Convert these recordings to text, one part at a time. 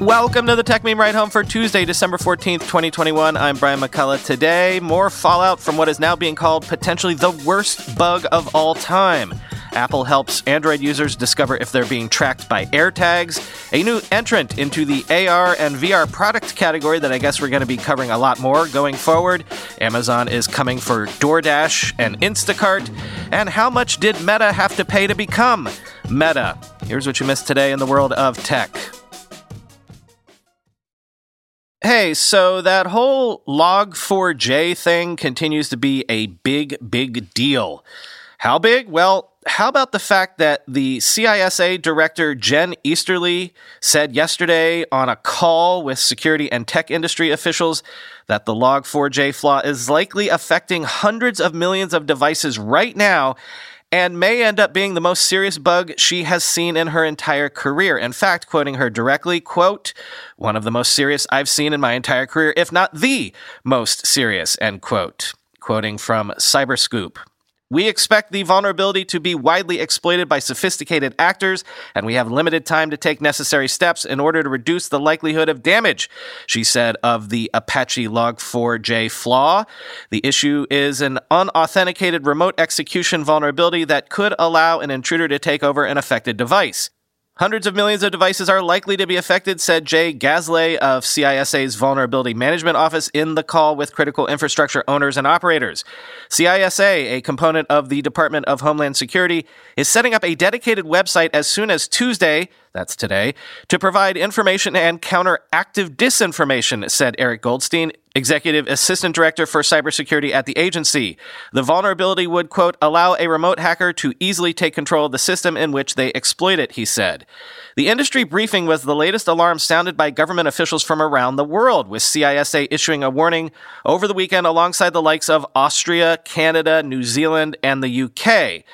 Welcome to the Techmeme Ride Home for Tuesday, December 14th, 2021. I'm Brian McCullough. Today, more fallout from what is now being called potentially the worst bug of all time. Apple helps Android users discover if they're being tracked by AirTags, a new entrant into the AR and VR product category that I guess we're going to be covering a lot more going forward. Amazon is coming for DoorDash and Instacart. And how much did Meta have to pay to become Meta? Here's what you missed today in the world of tech. Hey, so that whole Log4j thing continues to be a big, big deal. How big? Well, how about the fact that the CISA director Jen Easterly said yesterday on a call with security and tech industry officials that the Log4j flaw is likely affecting hundreds of millions of devices right now and may end up being the most serious bug she has seen in her entire career. In fact, quoting her directly, quote, one of the most serious I've seen in my entire career, if not the most serious, end quote. Quoting from Cyberscoop. We expect the vulnerability to be widely exploited by sophisticated actors, and we have limited time to take necessary steps in order to reduce the likelihood of damage, she said of the Apache Log4j flaw. The issue is an unauthenticated remote execution vulnerability that could allow an intruder to take over an affected device. Hundreds of millions of devices are likely to be affected, said Jay Gazlay of CISA's Vulnerability Management Office in the call with critical infrastructure owners and operators. CISA, a component of the Department of Homeland Security, is setting up a dedicated website as soon as Tuesday, that's today, to provide information and counter active disinformation, said Eric Goldstein, Executive Assistant Director for Cybersecurity at the agency. The vulnerability would, quote, allow a remote hacker to easily take control of the system in which they exploit it, he said. The industry briefing was the latest alarm sounded by government officials from around the world, with CISA issuing a warning over the weekend alongside the likes of Austria, Canada, New Zealand, and the UK.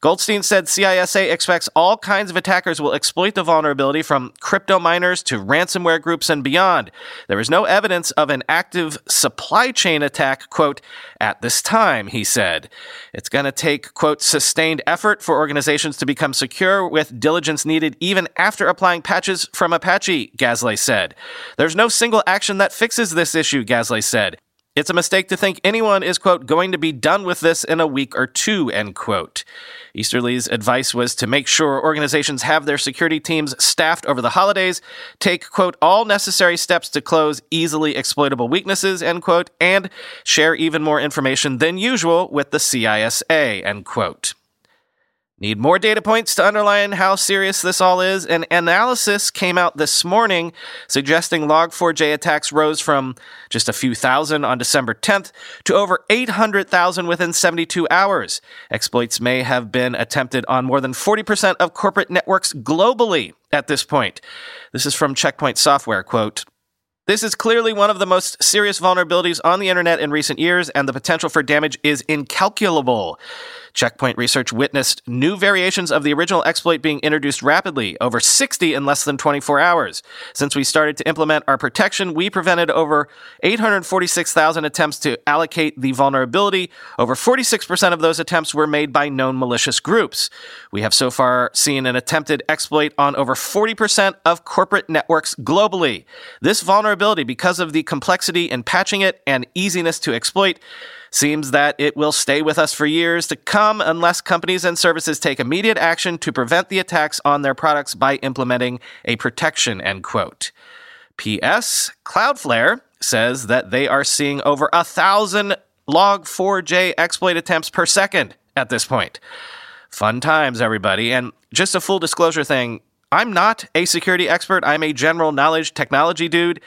Goldstein said CISA expects all kinds of attackers will exploit the vulnerability from crypto miners to ransomware groups and beyond. There is no evidence of an active supply chain attack, quote, at this time, he said. It's going to take, quote, sustained effort for organizations to become secure with diligence needed even after applying patches from Apache, Gazlay said. There's no single action that fixes this issue, Gazlay said. It's a mistake to think anyone is, quote, going to be done with this in a week or two, end quote. Easterly's advice was to make sure organizations have their security teams staffed over the holidays, take, quote, all necessary steps to close easily exploitable weaknesses, end quote, and share even more information than usual with the CISA, end quote. Need more data points to underline how serious this all is? An analysis came out this morning suggesting Log4j attacks rose from just a few thousand on December 10th to over 800,000 within 72 hours. Exploits may have been attempted on more than 40% of corporate networks globally at this point. This is from Checkpoint Software, quote, this is clearly one of the most serious vulnerabilities on the internet in recent years, and the potential for damage is incalculable. Checkpoint Research witnessed new variations of the original exploit being introduced rapidly, over 60 in less than 24 hours. Since we started to implement our protection, we prevented over 846,000 attempts to allocate the vulnerability. Over 46% of those attempts were made by known malicious groups. We have so far seen an attempted exploit on over 40% of corporate networks globally. This vulnerability, because of the complexity in patching it and easiness to exploit, Seems that it will stay with us for years to come unless companies and services take immediate action to prevent the attacks on their products by implementing a protection, end quote. P.S. Cloudflare says that they are seeing over a thousand log4j exploit attempts per second at this point. Fun times, everybody. And just a full disclosure thing I'm not a security expert, I'm a general knowledge technology dude.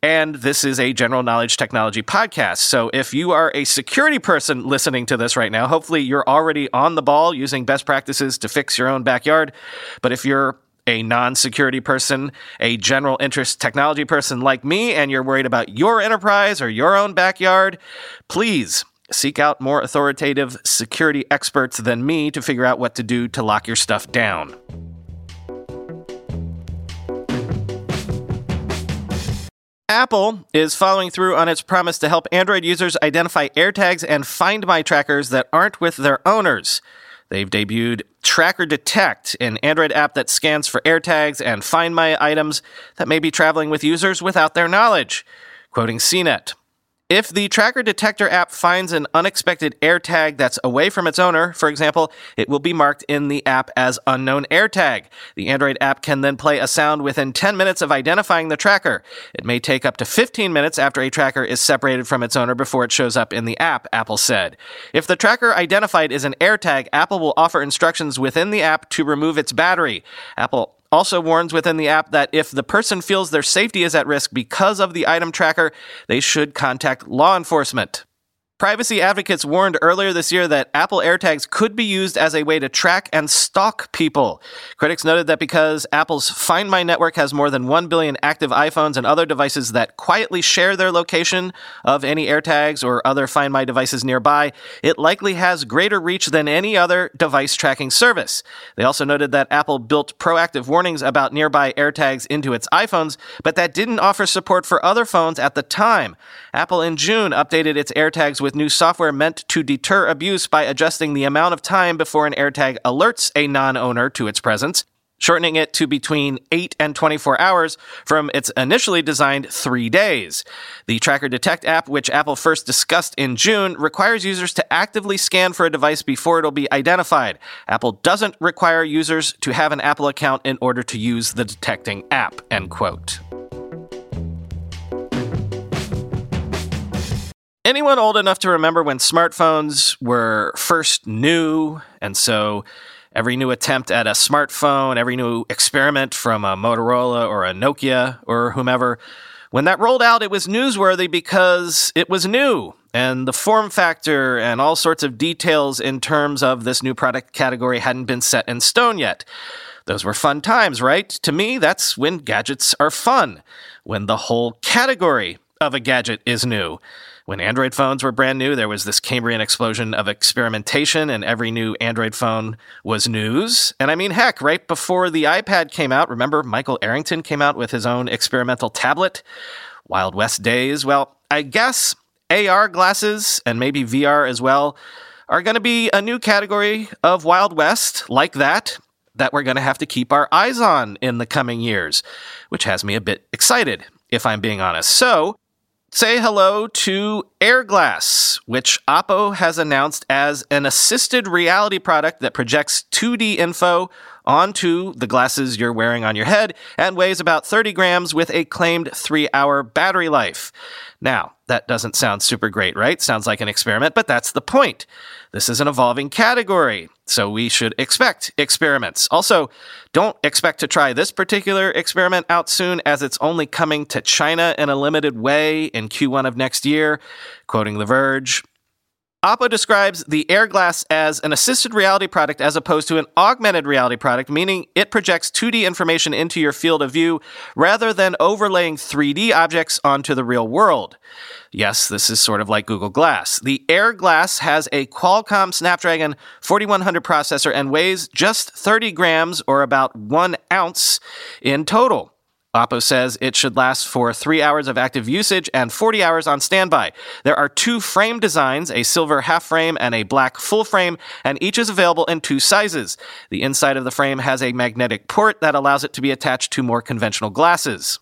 And this is a general knowledge technology podcast. So if you are a security person listening to this right now, hopefully you're already on the ball using best practices to fix your own backyard. But if you're a non security person, a general interest technology person like me, and you're worried about your enterprise or your own backyard, please seek out more authoritative security experts than me to figure out what to do to lock your stuff down. Apple is following through on its promise to help Android users identify AirTags and Find My trackers that aren't with their owners. They've debuted Tracker Detect, an Android app that scans for AirTags and Find My items that may be traveling with users without their knowledge. Quoting CNET, if the tracker detector app finds an unexpected AirTag that's away from its owner, for example, it will be marked in the app as unknown AirTag. The Android app can then play a sound within 10 minutes of identifying the tracker. It may take up to 15 minutes after a tracker is separated from its owner before it shows up in the app, Apple said. If the tracker identified is an AirTag, Apple will offer instructions within the app to remove its battery. Apple also warns within the app that if the person feels their safety is at risk because of the item tracker, they should contact law enforcement. Privacy advocates warned earlier this year that Apple AirTags could be used as a way to track and stalk people. Critics noted that because Apple's Find My network has more than 1 billion active iPhones and other devices that quietly share their location of any AirTags or other Find My devices nearby, it likely has greater reach than any other device tracking service. They also noted that Apple built proactive warnings about nearby AirTags into its iPhones, but that didn't offer support for other phones at the time. Apple in June updated its AirTags with with new software meant to deter abuse by adjusting the amount of time before an AirTag alerts a non owner to its presence, shortening it to between 8 and 24 hours from its initially designed 3 days. The Tracker Detect app, which Apple first discussed in June, requires users to actively scan for a device before it'll be identified. Apple doesn't require users to have an Apple account in order to use the detecting app, end quote. Anyone old enough to remember when smartphones were first new, and so every new attempt at a smartphone, every new experiment from a Motorola or a Nokia or whomever, when that rolled out, it was newsworthy because it was new. And the form factor and all sorts of details in terms of this new product category hadn't been set in stone yet. Those were fun times, right? To me, that's when gadgets are fun, when the whole category of a gadget is new. When Android phones were brand new, there was this Cambrian explosion of experimentation, and every new Android phone was news. And I mean, heck, right before the iPad came out, remember Michael Arrington came out with his own experimental tablet? Wild West days. Well, I guess AR glasses and maybe VR as well are going to be a new category of Wild West like that that we're going to have to keep our eyes on in the coming years, which has me a bit excited, if I'm being honest. So, say hello to Airglass, which Oppo has announced as an assisted reality product that projects 2D info onto the glasses you're wearing on your head and weighs about 30 grams with a claimed three hour battery life. Now, that doesn't sound super great, right? Sounds like an experiment, but that's the point. This is an evolving category, so we should expect experiments. Also, don't expect to try this particular experiment out soon as it's only coming to China in a limited way in Q1 of next year. Quoting The Verge, Oppo describes the Air Glass as an assisted reality product as opposed to an augmented reality product, meaning it projects 2D information into your field of view rather than overlaying 3D objects onto the real world. Yes, this is sort of like Google Glass. The Air Glass has a Qualcomm Snapdragon 4100 processor and weighs just 30 grams or about one ounce in total. Oppo says it should last for three hours of active usage and 40 hours on standby. There are two frame designs, a silver half frame and a black full frame, and each is available in two sizes. The inside of the frame has a magnetic port that allows it to be attached to more conventional glasses.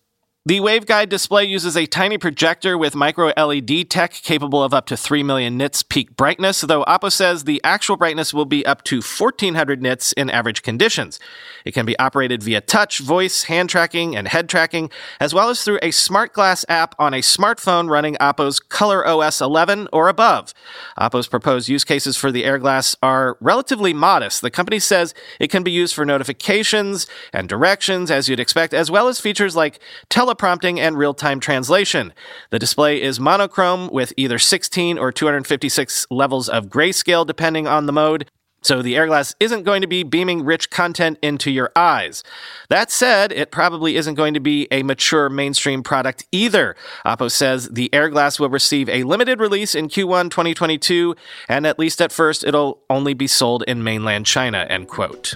The waveguide display uses a tiny projector with micro LED tech capable of up to 3 million nits peak brightness, though Oppo says the actual brightness will be up to 1400 nits in average conditions. It can be operated via touch, voice, hand tracking, and head tracking, as well as through a smart glass app on a smartphone running Oppo's Color OS 11 or above. Oppo's proposed use cases for the Air Glass are relatively modest. The company says it can be used for notifications and directions, as you'd expect, as well as features like tele teleprompting, and real time translation. The display is monochrome with either 16 or 256 levels of grayscale depending on the mode. So the Airglass isn't going to be beaming rich content into your eyes. That said, it probably isn't going to be a mature mainstream product either. Oppo says the Airglass will receive a limited release in Q1 2022, and at least at first it'll only be sold in mainland China, end quote.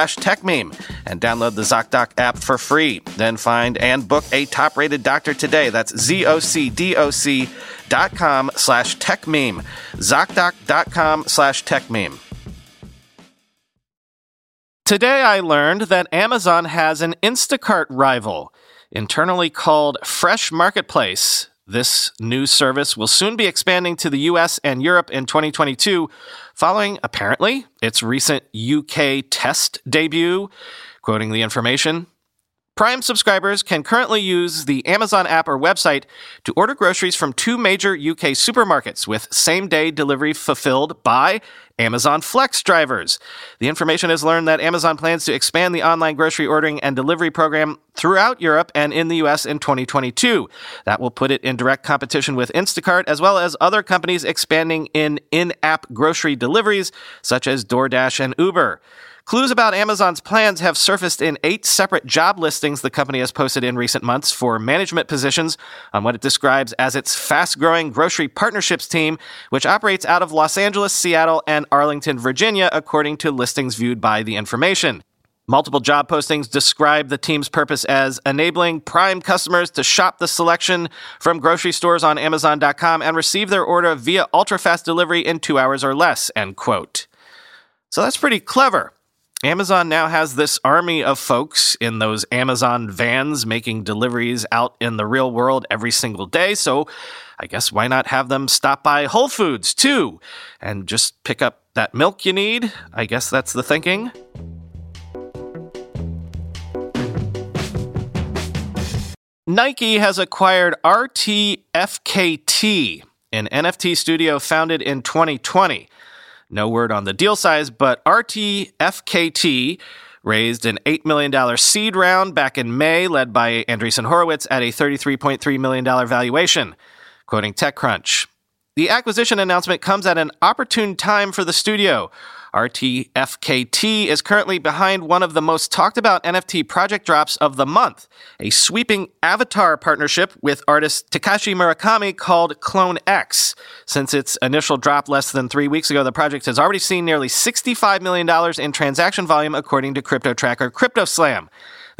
slash techmeme and download the ZocDoc app for free. Then find and book a top rated doctor today. That's Z-O-C-D-O-C dot com slash techmeme. ZocDoc.com slash techmeme. Today I learned that Amazon has an Instacart rival, internally called Fresh Marketplace. This new service will soon be expanding to the US and Europe in 2022, following, apparently, its recent UK test debut. Quoting the information, Prime subscribers can currently use the Amazon app or website to order groceries from two major UK supermarkets with same day delivery fulfilled by Amazon Flex drivers. The information has learned that Amazon plans to expand the online grocery ordering and delivery program throughout Europe and in the US in 2022. That will put it in direct competition with Instacart as well as other companies expanding in in app grocery deliveries such as DoorDash and Uber. Clues about Amazon's plans have surfaced in eight separate job listings the company has posted in recent months for management positions on what it describes as its fast growing grocery partnerships team, which operates out of Los Angeles, Seattle, and Arlington, Virginia, according to listings viewed by The Information. Multiple job postings describe the team's purpose as enabling Prime customers to shop the selection from grocery stores on Amazon.com and receive their order via ultra-fast delivery in two hours or less, end quote. So that's pretty clever. Amazon now has this army of folks in those Amazon vans making deliveries out in the real world every single day. So I guess why not have them stop by Whole Foods too and just pick up that milk you need? I guess that's the thinking. Nike has acquired RTFKT, an NFT studio founded in 2020. No word on the deal size, but RTFKT raised an $8 million seed round back in May, led by Andreessen Horowitz at a $33.3 million valuation. Quoting TechCrunch. The acquisition announcement comes at an opportune time for the studio. RTFKT is currently behind one of the most talked about NFT project drops of the month, a sweeping avatar partnership with artist Takashi Murakami called Clone X. Since its initial drop less than three weeks ago, the project has already seen nearly $65 million in transaction volume, according to crypto tracker CryptoSlam.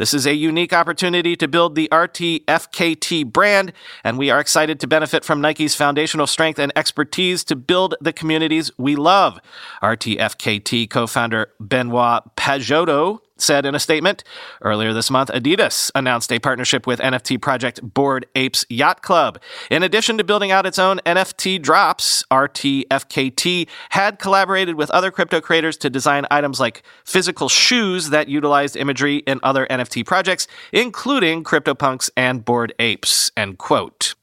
This is a unique opportunity to build the RTFKT brand, and we are excited to benefit from Nike's foundational strength and expertise to build the communities we love. RTFKT co founder Benoit Pagotto said in a statement. Earlier this month, Adidas announced a partnership with NFT project Bored Apes Yacht Club. In addition to building out its own NFT drops, RTFKT had collaborated with other crypto creators to design items like physical shoes that utilized imagery in other NFT projects, including CryptoPunks and Board Apes. End quote.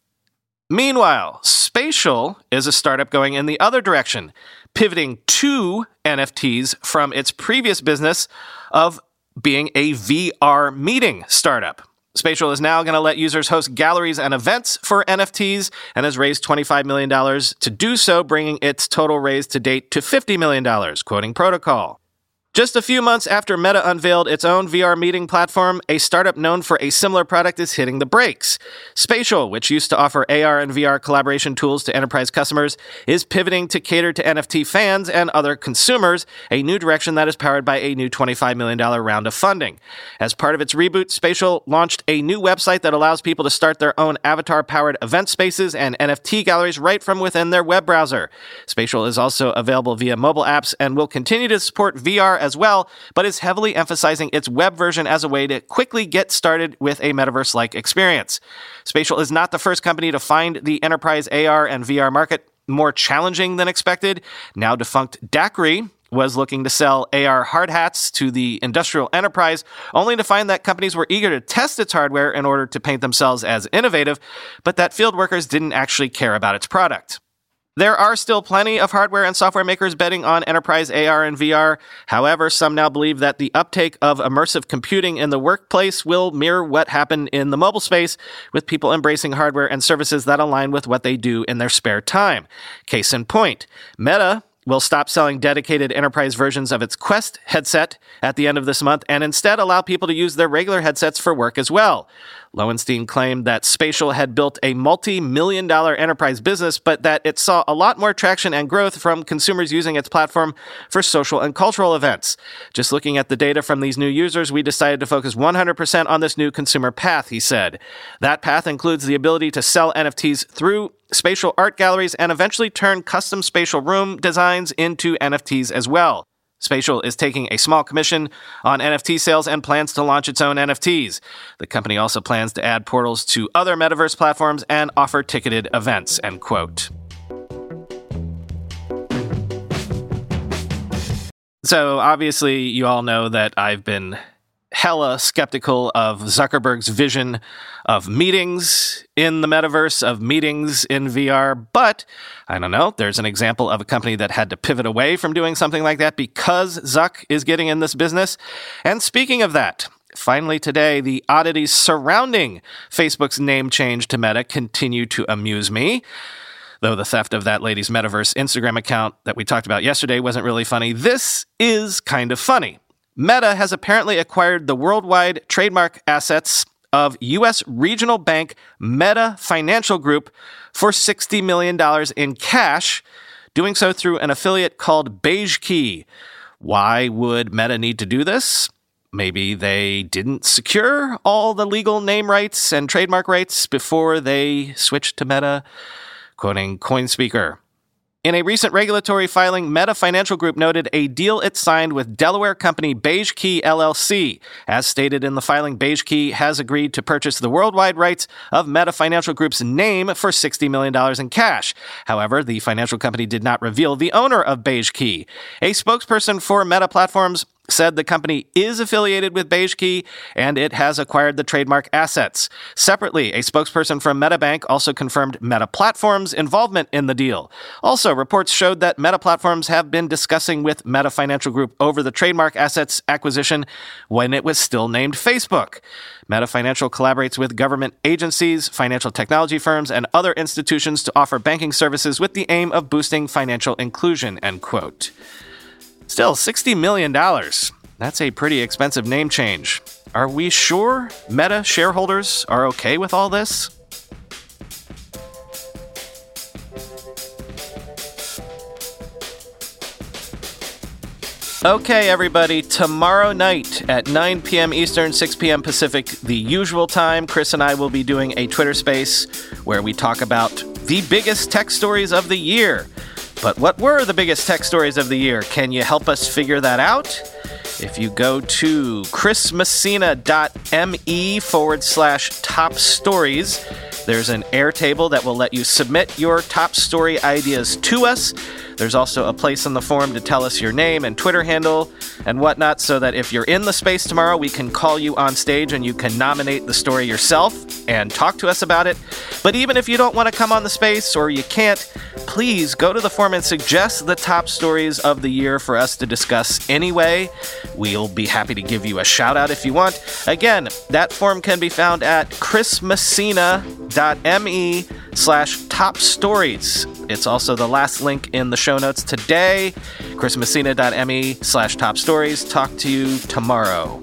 Meanwhile, Spatial is a startup going in the other direction, pivoting to NFTs from its previous business of being a VR meeting startup. Spatial is now going to let users host galleries and events for NFTs and has raised $25 million to do so, bringing its total raise to date to $50 million, quoting Protocol. Just a few months after Meta unveiled its own VR meeting platform, a startup known for a similar product is hitting the brakes. Spatial, which used to offer AR and VR collaboration tools to enterprise customers, is pivoting to cater to NFT fans and other consumers, a new direction that is powered by a new $25 million round of funding. As part of its reboot, Spatial launched a new website that allows people to start their own avatar powered event spaces and NFT galleries right from within their web browser. Spatial is also available via mobile apps and will continue to support VR as well, but is heavily emphasizing its web version as a way to quickly get started with a metaverse like experience. Spatial is not the first company to find the enterprise AR and VR market more challenging than expected. Now defunct DAQRI was looking to sell AR hard hats to the industrial enterprise, only to find that companies were eager to test its hardware in order to paint themselves as innovative, but that field workers didn't actually care about its product. There are still plenty of hardware and software makers betting on enterprise AR and VR. However, some now believe that the uptake of immersive computing in the workplace will mirror what happened in the mobile space, with people embracing hardware and services that align with what they do in their spare time. Case in point, Meta will stop selling dedicated enterprise versions of its Quest headset at the end of this month and instead allow people to use their regular headsets for work as well. Lowenstein claimed that Spatial had built a multi million dollar enterprise business, but that it saw a lot more traction and growth from consumers using its platform for social and cultural events. Just looking at the data from these new users, we decided to focus 100% on this new consumer path, he said. That path includes the ability to sell NFTs through spatial art galleries and eventually turn custom spatial room designs into NFTs as well. Spatial is taking a small commission on NFT sales and plans to launch its own NFTs. The company also plans to add portals to other metaverse platforms and offer ticketed events, end quote. So obviously you all know that I've been hella skeptical of Zuckerberg's vision of meetings in the metaverse, of meetings in VR. But I don't know, there's an example of a company that had to pivot away from doing something like that because Zuck is getting in this business. And speaking of that, Finally, today, the oddities surrounding Facebook's name change to Meta continue to amuse me. Though the theft of that lady's metaverse Instagram account that we talked about yesterday wasn't really funny, this is kind of funny. Meta has apparently acquired the worldwide trademark assets of U.S. regional bank Meta Financial Group for $60 million in cash, doing so through an affiliate called Beige Key. Why would Meta need to do this? Maybe they didn't secure all the legal name rights and trademark rights before they switched to Meta. Quoting CoinSpeaker. In a recent regulatory filing, Meta Financial Group noted a deal it signed with Delaware company Beige Key LLC. As stated in the filing, Beige Key has agreed to purchase the worldwide rights of Meta Financial Group's name for $60 million in cash. However, the financial company did not reveal the owner of Beige Key. A spokesperson for Meta Platforms said the company is affiliated with BeigeKey and it has acquired the trademark assets. Separately, a spokesperson from MetaBank also confirmed Meta Platforms' involvement in the deal. Also, reports showed that Meta Platforms have been discussing with Meta Financial Group over the trademark assets acquisition when it was still named Facebook. Meta Financial collaborates with government agencies, financial technology firms, and other institutions to offer banking services with the aim of boosting financial inclusion, end quote. Still, $60 million. That's a pretty expensive name change. Are we sure Meta shareholders are okay with all this? Okay, everybody, tomorrow night at 9 p.m. Eastern, 6 p.m. Pacific, the usual time, Chris and I will be doing a Twitter space where we talk about the biggest tech stories of the year. But what were the biggest tech stories of the year? Can you help us figure that out? If you go to chrismessina.me forward slash top stories, there's an Airtable that will let you submit your top story ideas to us. There's also a place on the form to tell us your name and Twitter handle and whatnot so that if you're in the space tomorrow, we can call you on stage and you can nominate the story yourself and talk to us about it. But even if you don't want to come on the space or you can't, please go to the form and suggest the top stories of the year for us to discuss anyway. We'll be happy to give you a shout out if you want. Again, that form can be found at chrismessina.me slash top stories. It's also the last link in the show notes today. chrismessina.me slash top stories. Talk to you tomorrow.